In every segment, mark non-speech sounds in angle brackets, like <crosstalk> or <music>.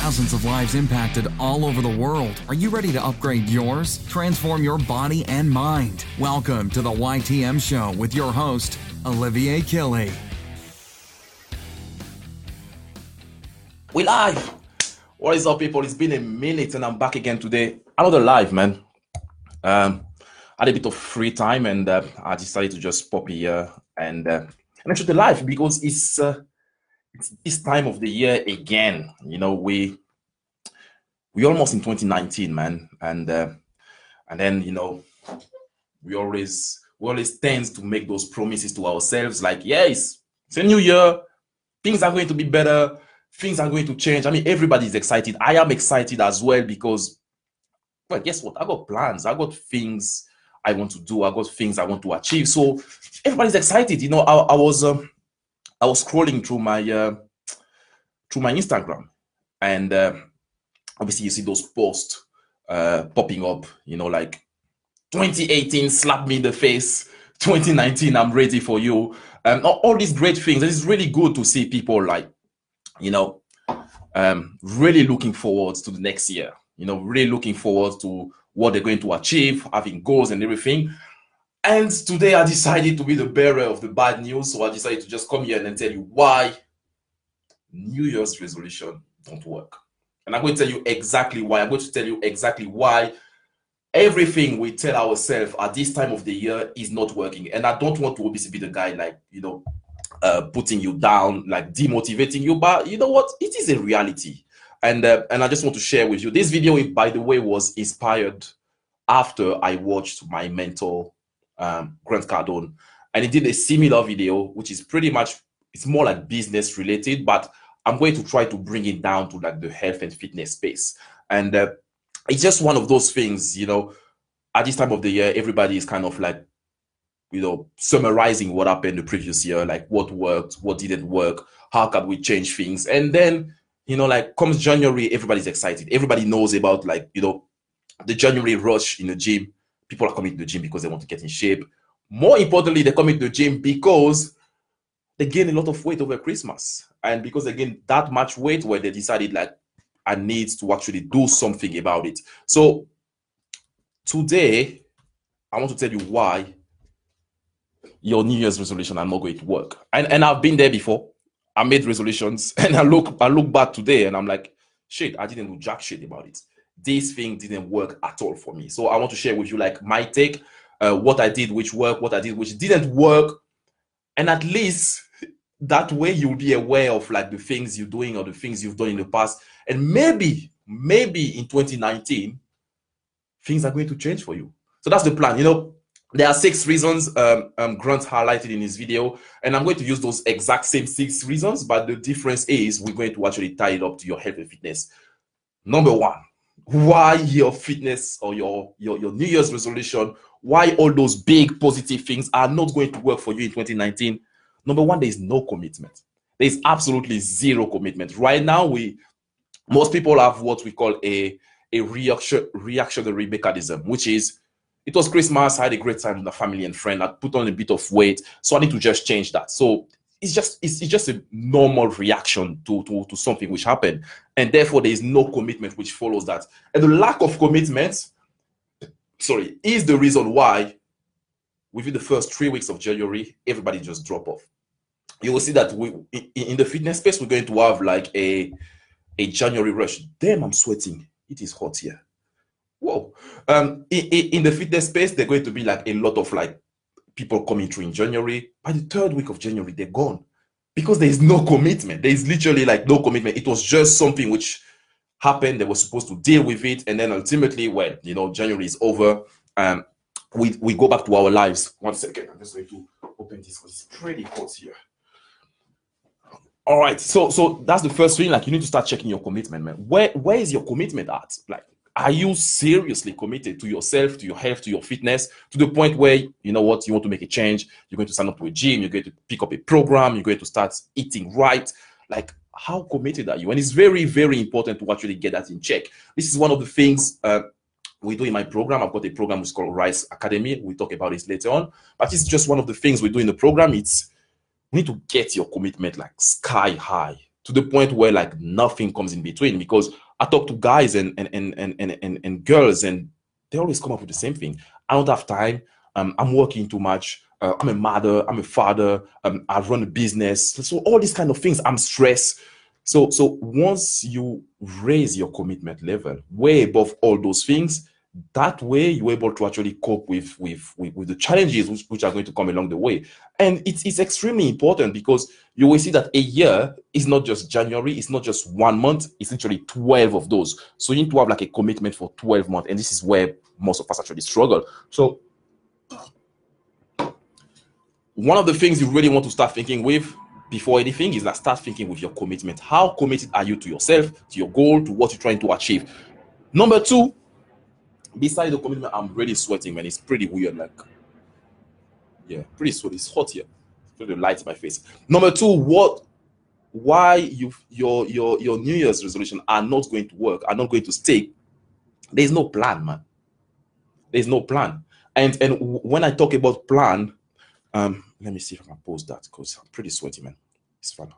thousands of lives impacted all over the world. Are you ready to upgrade yours? Transform your body and mind. Welcome to the YTM Show with your host, Olivier Killey. We live. What is up, people? It's been a minute, and I'm back again today. Another live, man. Um, I had a bit of free time, and uh, I decided to just pop here and uh, and shoot the live because it's uh, it's this time of the year again. You know, we we almost in 2019, man, and uh, and then you know we always we always tend to make those promises to ourselves, like yes, it's a new year, things are going to be better, things are going to change. I mean, everybody's excited. I am excited as well because, well, guess what? I got plans. I got things I want to do. I got things I want to achieve. So everybody's excited. You know, I, I was. Um, I was scrolling through my uh, through my Instagram, and uh, obviously you see those posts uh, popping up. You know, like 2018 slap me in the face. 2019 I'm ready for you. Um, all, these great things. It's really good to see people like, you know, um, really looking forward to the next year. You know, really looking forward to what they're going to achieve, having goals and everything. And today I decided to be the bearer of the bad news. So I decided to just come here and tell you why New Year's resolution don't work. And I'm going to tell you exactly why. I'm going to tell you exactly why everything we tell ourselves at this time of the year is not working. And I don't want to obviously be the guy like, you know, uh, putting you down, like demotivating you. But you know what? It is a reality. And uh, and I just want to share with you. This video, by the way, was inspired after I watched my mentor um, Grant Cardone, and he did a similar video, which is pretty much it's more like business related, but I'm going to try to bring it down to like the health and fitness space. And uh, it's just one of those things, you know. At this time of the year, everybody is kind of like, you know, summarizing what happened the previous year, like what worked, what didn't work, how can we change things, and then you know, like comes January, everybody's excited. Everybody knows about like you know the January rush in the gym people are coming to the gym because they want to get in shape. More importantly, they're coming to the gym because they gain a lot of weight over Christmas. And because they gain that much weight where they decided like I need to actually do something about it. So today I want to tell you why your New Year's resolution are not going to work. And and I've been there before. I made resolutions <laughs> and I look I look back today and I'm like, shit, I didn't do jack shit about it this thing didn't work at all for me. So I want to share with you like my take, uh, what I did, which worked, what I did, which didn't work, and at least that way you'll be aware of like the things you're doing or the things you've done in the past, and maybe, maybe in 2019, things are going to change for you. So that's the plan. You know, there are six reasons um, um, Grant highlighted in his video, and I'm going to use those exact same six reasons, but the difference is we're going to actually tie it up to your health and fitness. Number one, why your fitness or your, your your new year's resolution why all those big positive things are not going to work for you in 2019 number one there is no commitment. There is absolutely zero commitment. Right now we most people have what we call a a reaction reactionary mechanism which is it was christmas i had a great time with the family and friend. I put on a bit of weight so i need to just change that. So it's just it's, it's just a normal reaction to, to to something which happened. And therefore there is no commitment which follows that. And the lack of commitment sorry is the reason why within the first three weeks of january everybody just drop off. You will see that we in, the fitness space we're going to have like a a january rush. Damn i'm sweating. It is hot here. Whoa. Um in, in the fitness space they're going to be like a lot of like people coming through in January. By the third week of January, they're gone because there is no commitment. There is literally like no commitment. It was just something which happened. They were supposed to deal with it, and then ultimately, when you know January is over, um, we we go back to our lives. One second, I'm just going to open this because it's pretty hot here. All right, so so that's the first thing. Like you need to start checking your commitment, man. Where where is your commitment at? Like are you seriously committed to yourself, to your health, to your fitness, to the point where you know what you want to make a change? You're going to sign up to a gym, you're going to pick up a program, you're going to start eating right. Like, how committed are you? And it's very, very important to actually get that in check. This is one of the things uh, we do in my program. I've got a program which is called Rise Academy. We'll talk about this later on, but it's just one of the things we do in the program. It's we need to get your commitment like sky high to the point where like nothing comes in between because I talk to guys and and and and and, and, girls and they always come up with the same thing. I don't have time. Um, I'm working too much. Uh, I'm a mother. I'm a father. Um, I run a business. So all these kind of things. I'm stressed. So so once you raise your commitment level way above all those things, that way you're able to actually cope with with with, with the challenges which, which, are going to come along the way. And it's, it's extremely important because you will see that a year is not just january it's not just one month it's literally 12 of those. So you need to have like a commitment for 12 months and this is where most of us actually struggle. So one of the things you really want to start thinking with before anything is that start thinking with your commitment. How committed are you to yourself to your goal to what you're trying to achieve? Number two beside the commitment, I'm really sweating, man. It's pretty weird. Like, yeah, pretty sweat. It's hot here. Feel the light in my face. Number two, what why you your your your New Year's resolution are not going to work, are not going to stay. There's no plan, man. There's no plan. And and when I talk about plan, um, let me see if I can post that because I'm pretty sweaty, man. It's fun.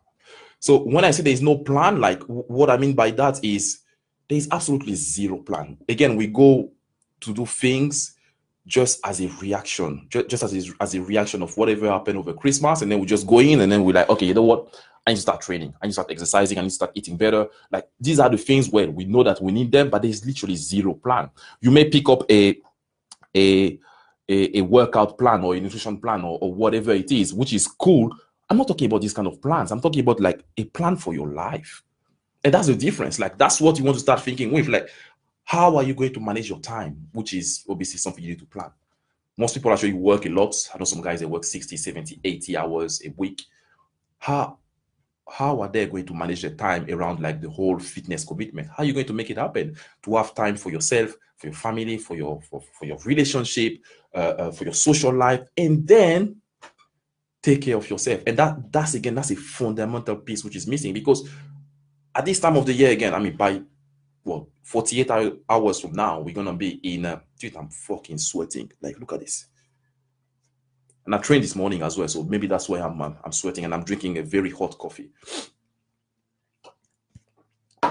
So when I say there's no plan, like what I mean by that is there's absolutely zero plan. Again, we go to do things just as a reaction, just, just as, a, as a reaction of whatever happened over Christmas. And then we just go in and then we're like, okay, you know what? I need to start training. I need to start exercising. I need to start eating better. Like these are the things where we know that we need them, but there's literally zero plan. You may pick up a a a, a workout plan or a nutrition plan or, or whatever it is, which is cool. I'm not talking about these kind of plans. I'm talking about like a plan for your life. And that's the difference. Like that's what you want to start thinking with. Like how are you going to manage your time? Which is obviously something you need to plan. Most people actually work a lot. I know some guys that work 60, 70, 80 hours a week. How how are they going to manage their time around like the whole fitness commitment? How are you going to make it happen? To have time for yourself, for your family, for your for, for your relationship, uh, uh, for your social life, and then take care of yourself. And that that's again that's a fundamental piece which is missing because at this time of the year again, I mean by well 48 hours from now, we're gonna be in. Uh, dude, I'm fucking sweating. Like, look at this. And I trained this morning as well, so maybe that's why I'm I'm sweating and I'm drinking a very hot coffee.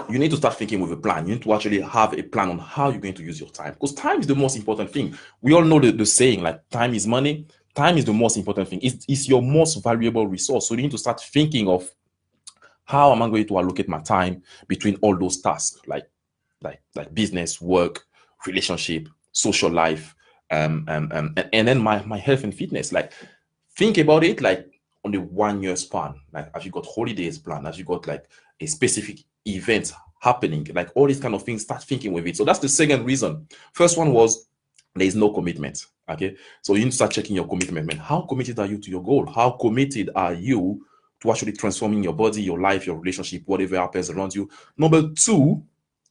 You need to start thinking with a plan. You need to actually have a plan on how you're going to use your time because time is the most important thing. We all know the, the saying like time is money. Time is the most important thing. It's, it's your most valuable resource. So you need to start thinking of how am I going to allocate my time between all those tasks, like like like business, work, relationship, social life, um, um, um and, and then my my health and fitness. Like think about it like on the one year span. Like have you got holidays planned? Have you got like a specific event happening? Like all these kind of things, start thinking with it. So that's the second reason. First one was there is no commitment. Okay. So you need to start checking your commitment, man. How committed are you to your goal? How committed are you to actually transforming your body, your life, your relationship, whatever happens around you? Number two,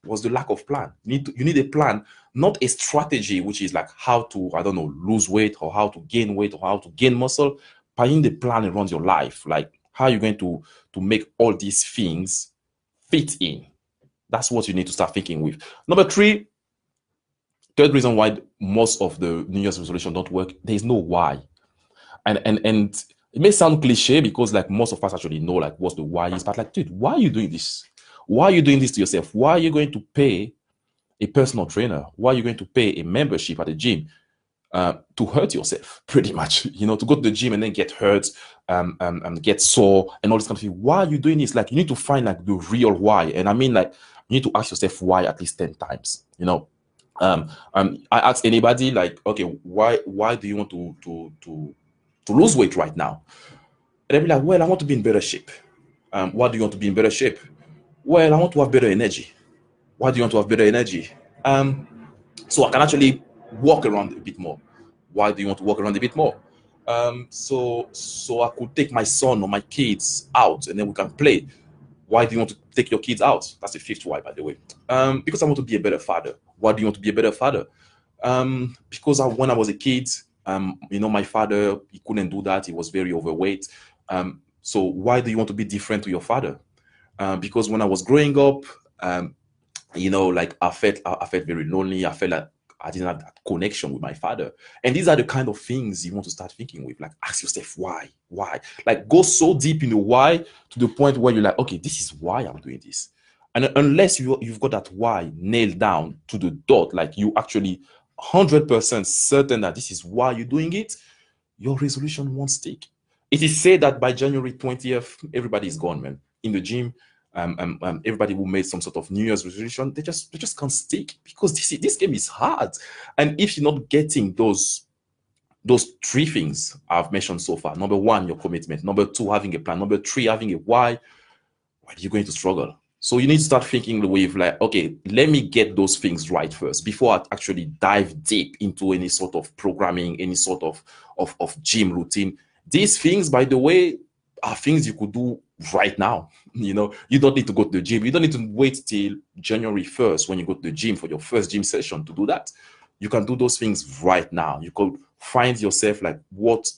was the lack of plan. You need to, you need a plan, not a strategy, which is like how to I don't know lose weight or how to gain weight or how to gain muscle. But in the plan around your life, like how you're going to to make all these things fit in. That's what you need to start thinking with. Number three, third reason why most of the New Year's resolution don't work. There is no why, and and and it may sound cliche because like most of us actually know like what's the why is, but like dude, why are you doing this? Why are you doing this to yourself? Why are you going to pay a personal trainer? Why are you going to pay a membership at a gym uh, to hurt yourself? <laughs> Pretty much, you know, to go to the gym and then get hurt, um, um, and get sore and all this kind of thing. Why are you doing this? Like, you need to find like the real why. And I mean, like, you need to ask yourself why at least ten times. You know, um, um, I ask anybody like, okay, why, why do you want to to to to lose weight right now? And they'll be like, well, I want to be in better shape. Um, why do you want to be in better shape? Well, I want to have better energy. Why do you want to have better energy? Um, so I can actually walk around a bit more. Why do you want to walk around a bit more? Um, so so I could take my son or my kids out and then we can play. Why do you want to take your kids out? That's the fifth why, by the way. Um, because I want to be a better father. Why do you want to be a better father? Um, because I, when I was a kid, um, you know, my father he couldn't do that. He was very overweight. Um, so why do you want to be different to your father? Um, because when I was growing up, um, you know, like I felt I, felt very lonely. I felt like I didn't have that connection with my father. And these are the kind of things you want to start thinking with. Like, ask yourself why, why. Like, go so deep in the why to the point where you're like, okay, this is why I'm doing this. And unless you you've got that why nailed down to the dot, like you actually 100% certain that this is why you're doing it, your resolution won't stick. It is said that by January 20th, everybody is gone, man. In the gym, um, um, um, everybody who made some sort of New Year's resolution, they just they just can't stick because this this game is hard. And if you're not getting those those three things I've mentioned so far, number one, your commitment. Number two, having a plan. Number three, having a why. Why are you going to struggle? So you need to start thinking the way of like, okay, let me get those things right first before I actually dive deep into any sort of programming, any sort of of, of gym routine. These things, by the way, are things you could do right now. You know, you don't need to go to the gym. You don't need to wait till January 1st when you go to the gym for your first gym session to do that. You can do those things right now. You could find yourself like what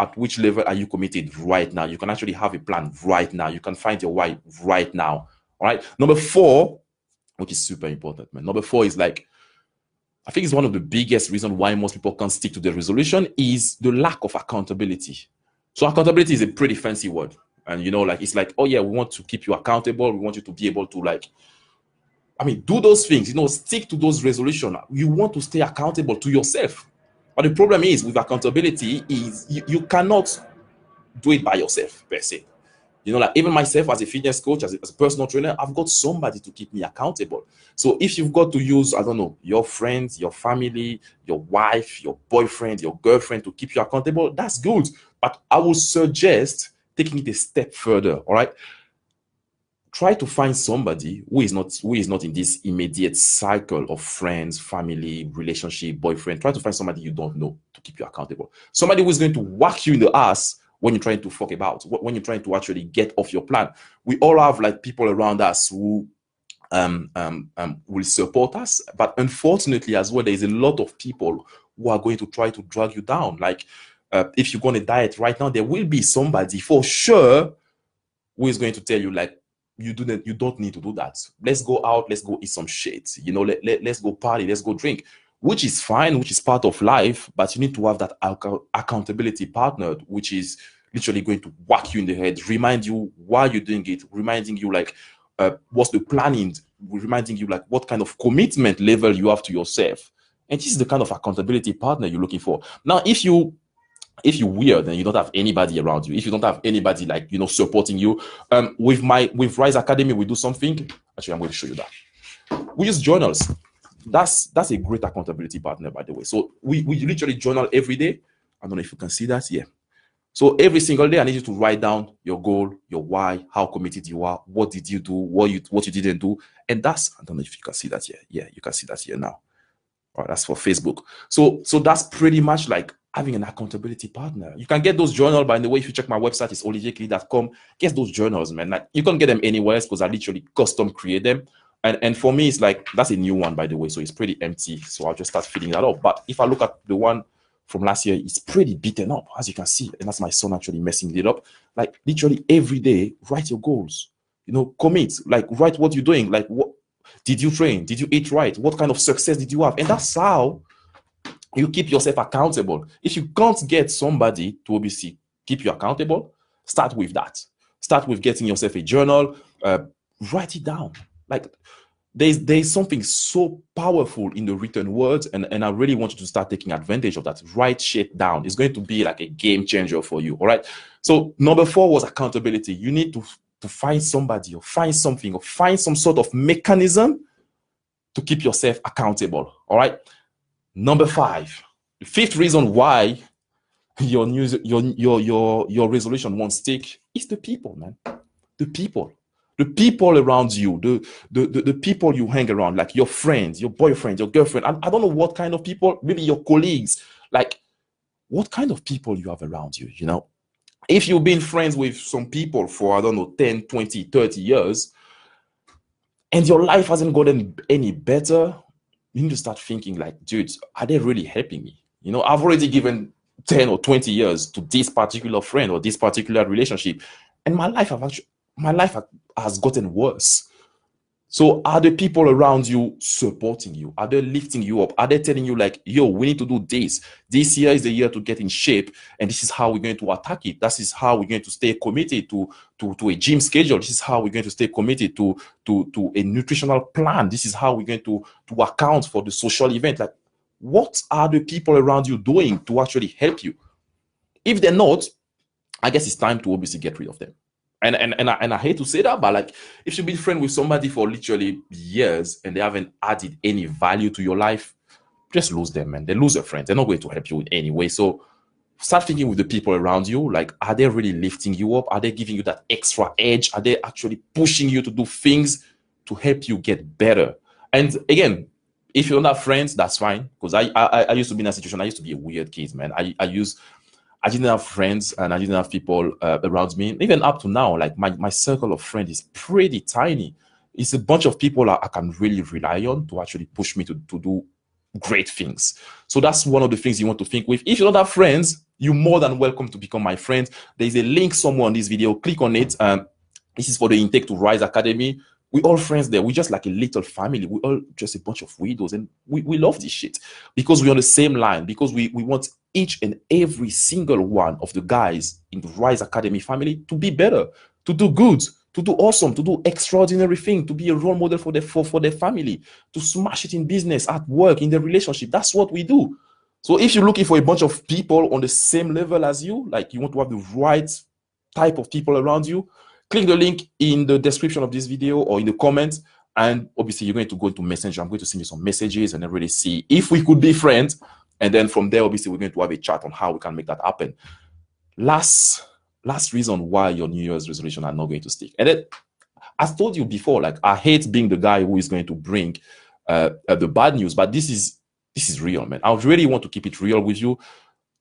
at which level are you committed right now? You can actually have a plan right now. You can find your why right now. All right. Number four, which is super important, man. Number four is like I think it's one of the biggest reasons why most people can't stick to the resolution is the lack of accountability. So accountability is a pretty fancy word and you know like it's like oh yeah we want to keep you accountable. We want you to be able to like i mean do those things you know stick to those resolution. You want to stay accountable to yourself. But the problem is with accountability is you, you cannot do it by yourself per se. You know like even myself as a fitness coach as a, as a personal trainer i've got somebody to keep me accountable. So if you've got to use i don't know your friends your family your wife your boyfriend your girlfriend to keep you accountable that's good. But i would suggest taking it a step further, all right? Try to find somebody who is not who is not in this immediate cycle of friends, family, relationship, boyfriend. Try to find somebody you don't know to keep you accountable. Somebody who is going to whack you in the ass when you're trying to fuck about, when you're trying to actually get off your plan. We all have like people around us who um, um, um, will support us, but unfortunately, as well, there is a lot of people who are going to try to drag you down. Like uh, if you're going to diet right now, there will be somebody for sure who is going to tell you like you do not you don't need to do that. Let's go out, let's go eat some shit. You know, let, let, let's go party, let's go drink, which is fine, which is part of life, but you need to have that accountability partner, which is literally going to whack you in the head, remind you why you're doing it, reminding you like uh, what's the planning, reminding you like what kind of commitment level you have to yourself. And this is the kind of accountability partner you're looking for. Now, if you if you're weird and you don't have anybody around you, if you don't have anybody like you know supporting you, um, with my with Rise Academy, we do something. Actually, I'm going to show you that. We use journals. That's that's a great accountability partner, by the way. So we we literally journal every day. I don't know if you can see that here. So every single day, I need you to write down your goal, your why, how committed you are, what did you do, what you what you didn't do, and that's I don't know if you can see that here. Yeah, you can see that here now. All right, that's for Facebook. So so that's pretty much like having an accountability partner. You can get those journals, by the way, if you check my website, it's olivierkelly.com. Get those journals, man. Like you can't get them anywhere else because I literally custom create them. And, and for me, it's like that's a new one, by the way. So it's pretty empty. So I'll just start filling that up. But if I look at the one from last year, it's pretty beaten up, as you can see. And that's my son actually messing it up. Like literally every day, write your goals. You know, commit. Like write what you're doing. Like what did you train? Did you eat right? What kind of success did you have? And that's how you keep yourself accountable. If you can't get somebody to OBC, keep you accountable, start with that. Start with getting yourself a journal, uh, write it down. Like there's there's something so powerful in the written words, and, and I really want you to start taking advantage of that. Write shit down. It's going to be like a game changer for you. All right. So number four was accountability. You need to to find somebody or find something or find some sort of mechanism to keep yourself accountable. All right. Number five, the fifth reason why your news, your your your your resolution won't stick is the people, man. The people. The people around you, the, the, the, the people you hang around, like your friends, your boyfriend, your girlfriend. I, I don't know what kind of people, maybe your colleagues, like what kind of people you have around you, you know? If you've been friends with some people for, I don't know, 10, 20, 30 years, and your life hasn't gotten any better, you need to start thinking like, dude, are they really helping me? You know, I've already given 10 or 20 years to this particular friend or this particular relationship. And my life have actually, my life has gotten worse. So are the people around you supporting you? Are they lifting you up? Are they telling you like, yo, we need to do this. This year is the year to get in shape, and this is how we're going to attack it. This is how we're going to stay committed to to, to a gym schedule. This is how we're going to stay committed to to to a nutritional plan. This is how we're going to to account for the social event. Like, what are the people around you doing to actually help you? If they're not, I guess it's time to obviously get rid of them and and and I, and I hate to say that, but like if you've been friends with somebody for literally years and they haven't added any value to your life, just lose them, man. They lose your friends. They're not going to help you in any way. So start thinking with the people around you. Like, are they really lifting you up? Are they giving you that extra edge? Are they actually pushing you to do things to help you get better? And again, if you don't have friends, that's fine. Because I, I I used to be in a situation. I used to be a weird kid, man. I I use I didn't have friends and I didn't have people uh, around me. Even up to now, like my, my circle of friends is pretty tiny. It's a bunch of people I, I can really rely on to actually push me to, to do great things. So that's one of the things you want to think with. If you don't have friends, you're more than welcome to become my friend. There's a link somewhere on this video. Click on it. Um, this is for the Intake to Rise Academy we all friends there. We're just like a little family. We all just a bunch of widows, and we, we love this shit because we're on the same line. Because we we want each and every single one of the guys in the Rise Academy family to be better, to do good, to do awesome, to do extraordinary thing, to be a role model for their for, for their family, to smash it in business, at work, in their relationship. That's what we do. So if you're looking for a bunch of people on the same level as you, like you want to have the right type of people around you, click the link in the description of this video or in the comments. And obviously, you're going to go into Messenger. I'm going to send you some messages and then really see if we could be friends. And then from there, obviously, we're going to have a chat on how we can make that happen. Last, last reason why your New Year's resolution are not going to stick. And then, I've told you before, like I hate being the guy who is going to bring uh, uh, the bad news, but this is this is real, man. I really want to keep it real with you.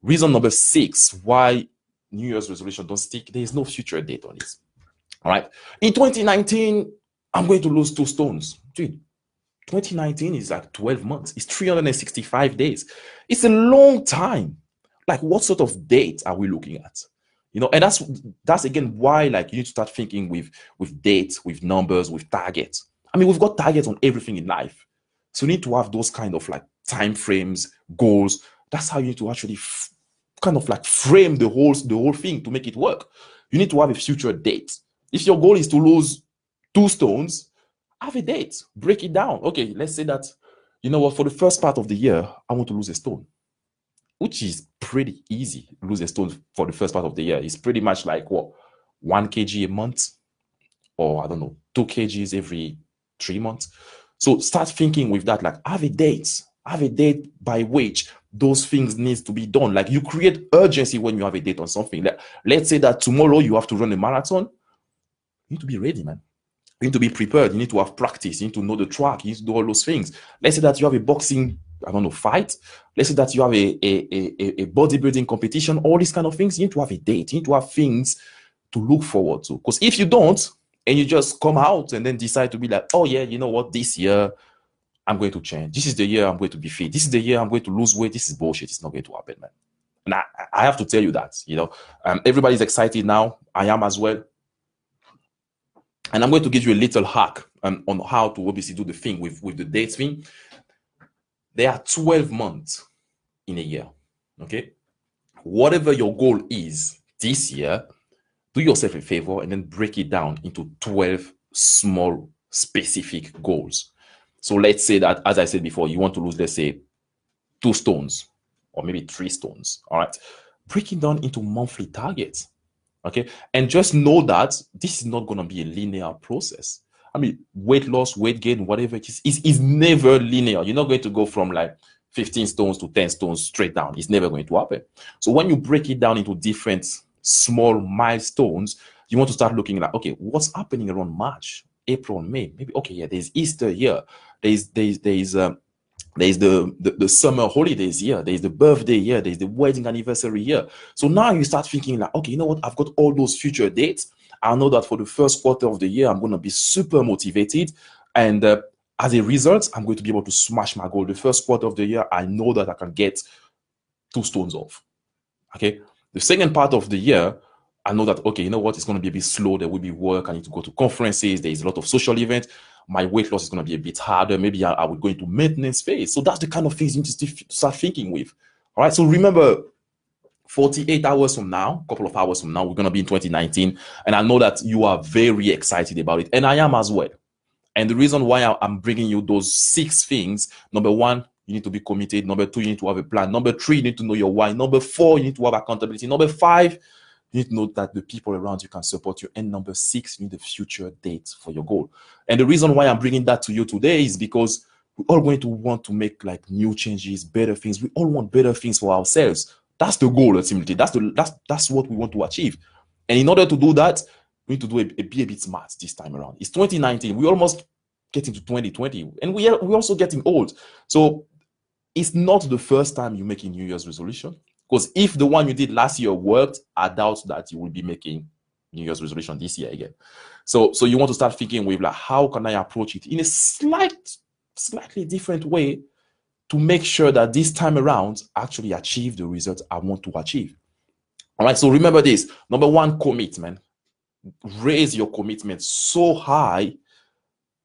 Reason number six why New Year's resolution don't stick. There is no future date on this. All right. In 2019, I'm going to lose two stones. Dude, 2019 is like 12 months. It's 365 days. It's a long time. Like, what sort of date are we looking at? You know, and that's that's again why like you need to start thinking with with dates, with numbers, with targets. I mean, we've got targets on everything in life. So you need to have those kind of like time frames, goals. That's how you need to actually kind of like frame the whole the whole thing to make it work. You need to have a future date. If your goal is to lose two stones, have a date, break it down. Okay, let's say that, you know what, for the first part of the year, I want to lose a stone, which is pretty easy. Lose a stone for the first part of the year. It's pretty much like what, one kg a month, or I don't know, two kgs every three months. So start thinking with that, like have a date, have a date by which those things needs to be done. Like you create urgency when you have a date on something. Like, let's say that tomorrow you have to run a marathon you need to be ready, man. You need to be prepared. You need to have practice. You need to know the track. You need to do all those things. Let's say that you have a boxing, I don't know, fight. Let's say that you have a, a, a, a bodybuilding competition, all these kind of things. You need to have a date. You need to have things to look forward to. Because if you don't, and you just come out and then decide to be like, oh yeah, you know what, this year I'm going to change. This is the year I'm going to be fit. This is the year I'm going to lose weight. This is bullshit. It's not going to happen, man. And I, I have to tell you that, you know, um, everybody's excited now. I am as well. And I'm going to give you a little hack um, on how to obviously do the thing with, with the dates thing. There are 12 months in a year. Okay. Whatever your goal is this year, do yourself a favor and then break it down into 12 small specific goals. So let's say that, as I said before, you want to lose, let's say, two stones or maybe three stones. All right. Break it down into monthly targets. Okay. And just know that this is not going to be a linear process. I mean, weight loss, weight gain, whatever it is, is, is never linear. You're not going to go from like 15 stones to 10 stones straight down. It's never going to happen. So when you break it down into different small milestones, you want to start looking like, okay, what's happening around March, April, May? Maybe, okay, yeah, there's Easter here. There's, there's, there's, um, there's the, the, the summer holidays here. There's the birthday here. There's the wedding anniversary here. So now you start thinking like okay you know what? I've got all those future dates. I know that for the first quarter of the year i'm going to be super motivated. And uh, as a result i'm going to be able to smash my goal. The first quarter of the year i know that i can get two stones off. Okay? The second part of the year I know that, okay, you know what, it's going to be a bit slow. There will be work. I need to go to conferences. There is a lot of social events. My weight loss is going to be a bit harder. Maybe I, I will go into maintenance phase. So that's the kind of things you need to start thinking with. All right. So remember, 48 hours from now, a couple of hours from now, we're going to be in 2019. And I know that you are very excited about it. And I am as well. And the reason why I'm bringing you those six things number one, you need to be committed. Number two, you need to have a plan. Number three, you need to know your why. Number four, you need to have accountability. Number five, you need to know that the people around you can support you. And number six, you need a future date for your goal. And the reason why I'm bringing that to you today is because we're all going to want to make like new changes, better things. We all want better things for ourselves. That's the goal ultimately. That's the that's that's what we want to achieve. And in order to do that, we need to do a, a, be a bit smart this time around. It's 2019. We almost getting to 2020, and we are we also getting old. So it's not the first time you make a New Year's resolution. Because if the one you did last year worked, I doubt that you will be making New Year's resolution this year again. So, so you want to start thinking with like, how can I approach it in a slight, slightly different way to make sure that this time around actually achieve the result I want to achieve. All right. So remember this: number one, commitment. Raise your commitment so high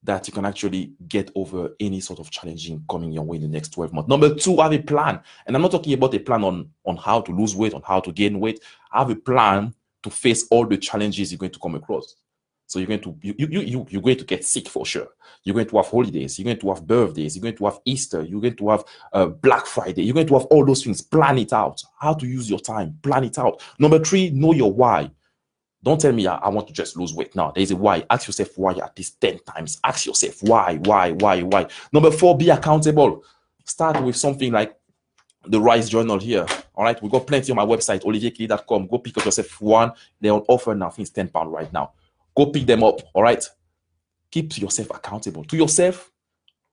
that you can actually get over any sort of challenging coming your way in the next 12 months. Number two, have a plan. And I'm not talking about a plan on, on how to lose weight, on how to gain weight. Have a plan to face all the challenges you're going to come across. So you're going to you, you, you, you're going to get sick for sure. You're going to have holidays. You're going to have birthdays. You're going to have Easter. You're going to have uh, Black Friday. You're going to have all those things. Plan it out. How to use your time. Plan it out. Number three, know your why. Don't tell me I, I, want to just lose weight. Now, there's a why. Ask yourself why at least 10 times. Ask yourself why, why, why, why. Number four, be accountable. Start with something like the Rise Journal here. All right. We got plenty on my website, olivierkili.com. Go pick up yourself one. They're on offer now. I think it's 10 pounds right now. Go pick them up. All right. Keep yourself accountable to yourself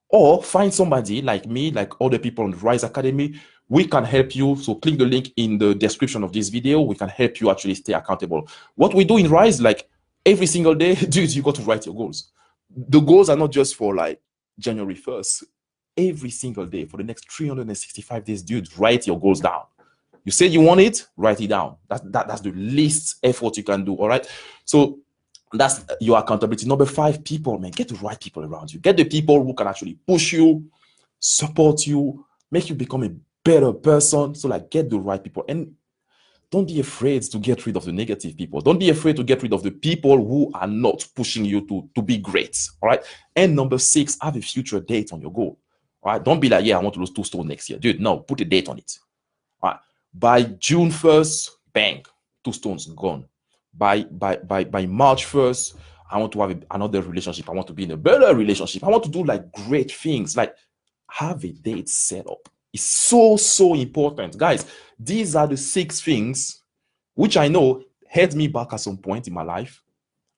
or find somebody like me, like other people on the Rise Academy we can help you. So click the link in the description of this video. We can help you actually stay accountable. What we do in Rise, like every single day, <laughs> dude, you got to write your goals. The goals are not just for like January 1st. Every single day for the next 365 days, dude, write your goals down. You say you want it, write it down. That, that, that's the least effort you can do. All right. So that's your accountability. Number five, people, man, get the right people around you. Get the people who can actually push you, support you, make you become a better person. So like get the right people and don't be afraid to get rid of the negative people. Don't be afraid to get rid of the people who are not pushing you to, to be great. All right. And number six, have a future date on your goal. All right. Don't be like, yeah, I want to lose two stone next year. Dude, no, put a date on it. All right. By June 1st, bang, two stones gone. By by by by March 1st, I want to have a, another relationship. I want to be in a better relationship. I want to do like great things. Like have a date set up is so, so important. Guys, these are the six things which I know held me back at some point in my life.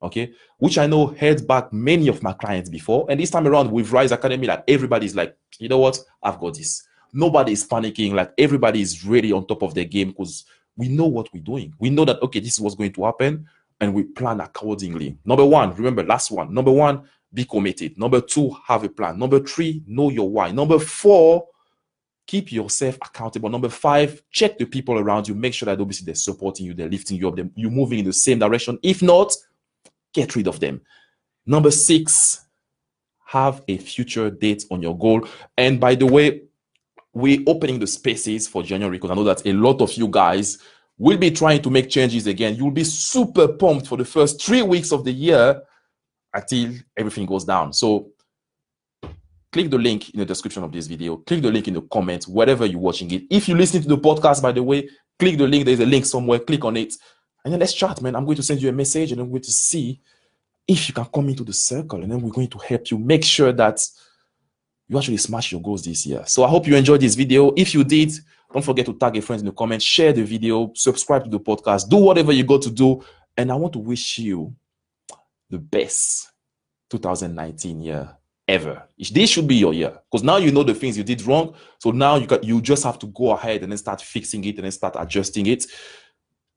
Okay, which I know held back many of my clients before. And this time around with Rise Academy, like everybody's like, you know what, I've got this. Nobody is panicking, like everybody is really on top of their game because we know what we're doing. We know that okay, this is what's going to happen, and we plan accordingly. Number one, remember, last one. Number one, be committed. Number two, have a plan. Number three, know your why. Number four, keep yourself accountable. Number five, check the people around you. Make sure that obviously they're supporting you, they're lifting you up, you're moving in the same direction. If not, get rid of them. Number six, have a future date on your goal. And by the way, we're opening the spaces for January because I know that a lot of you guys will be trying to make changes again. You'll be super pumped for the first three weeks of the year until everything goes down. So click the link in the description of this video. Click the link in the comments, wherever you're watching it. If you listen to the podcast, by the way, click the link. There's a link somewhere. Click on it. And then let's chat, man. I'm going to send you a message and I'm going to see if you can come into the circle. And then we're going to help you make sure that you actually smash your goals this year. So I hope you enjoyed this video. If you did, don't forget to tag a friend in the comments, share the video, subscribe to the podcast, do whatever you got to do. And I want to wish you the best 2019 year ever. This should be your year because now you know the things you did wrong. So now you got you just have to go ahead and then start fixing it and then start adjusting it.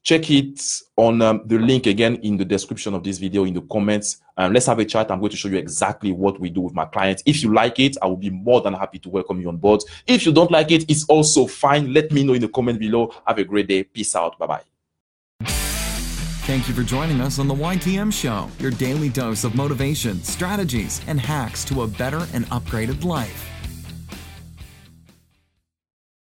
Check it on um, the link again in the description of this video in the comments. And let's have a chat. I'm going to show you exactly what we do with my clients. If you like it, I will be more than happy to welcome you on board. If you don't like it, it's also fine. Let me know in the comment below. Have a great day. Peace out. Bye bye. Thank you for joining us on the YTM Show, your daily dose of motivation, strategies, and hacks to a better and upgraded life.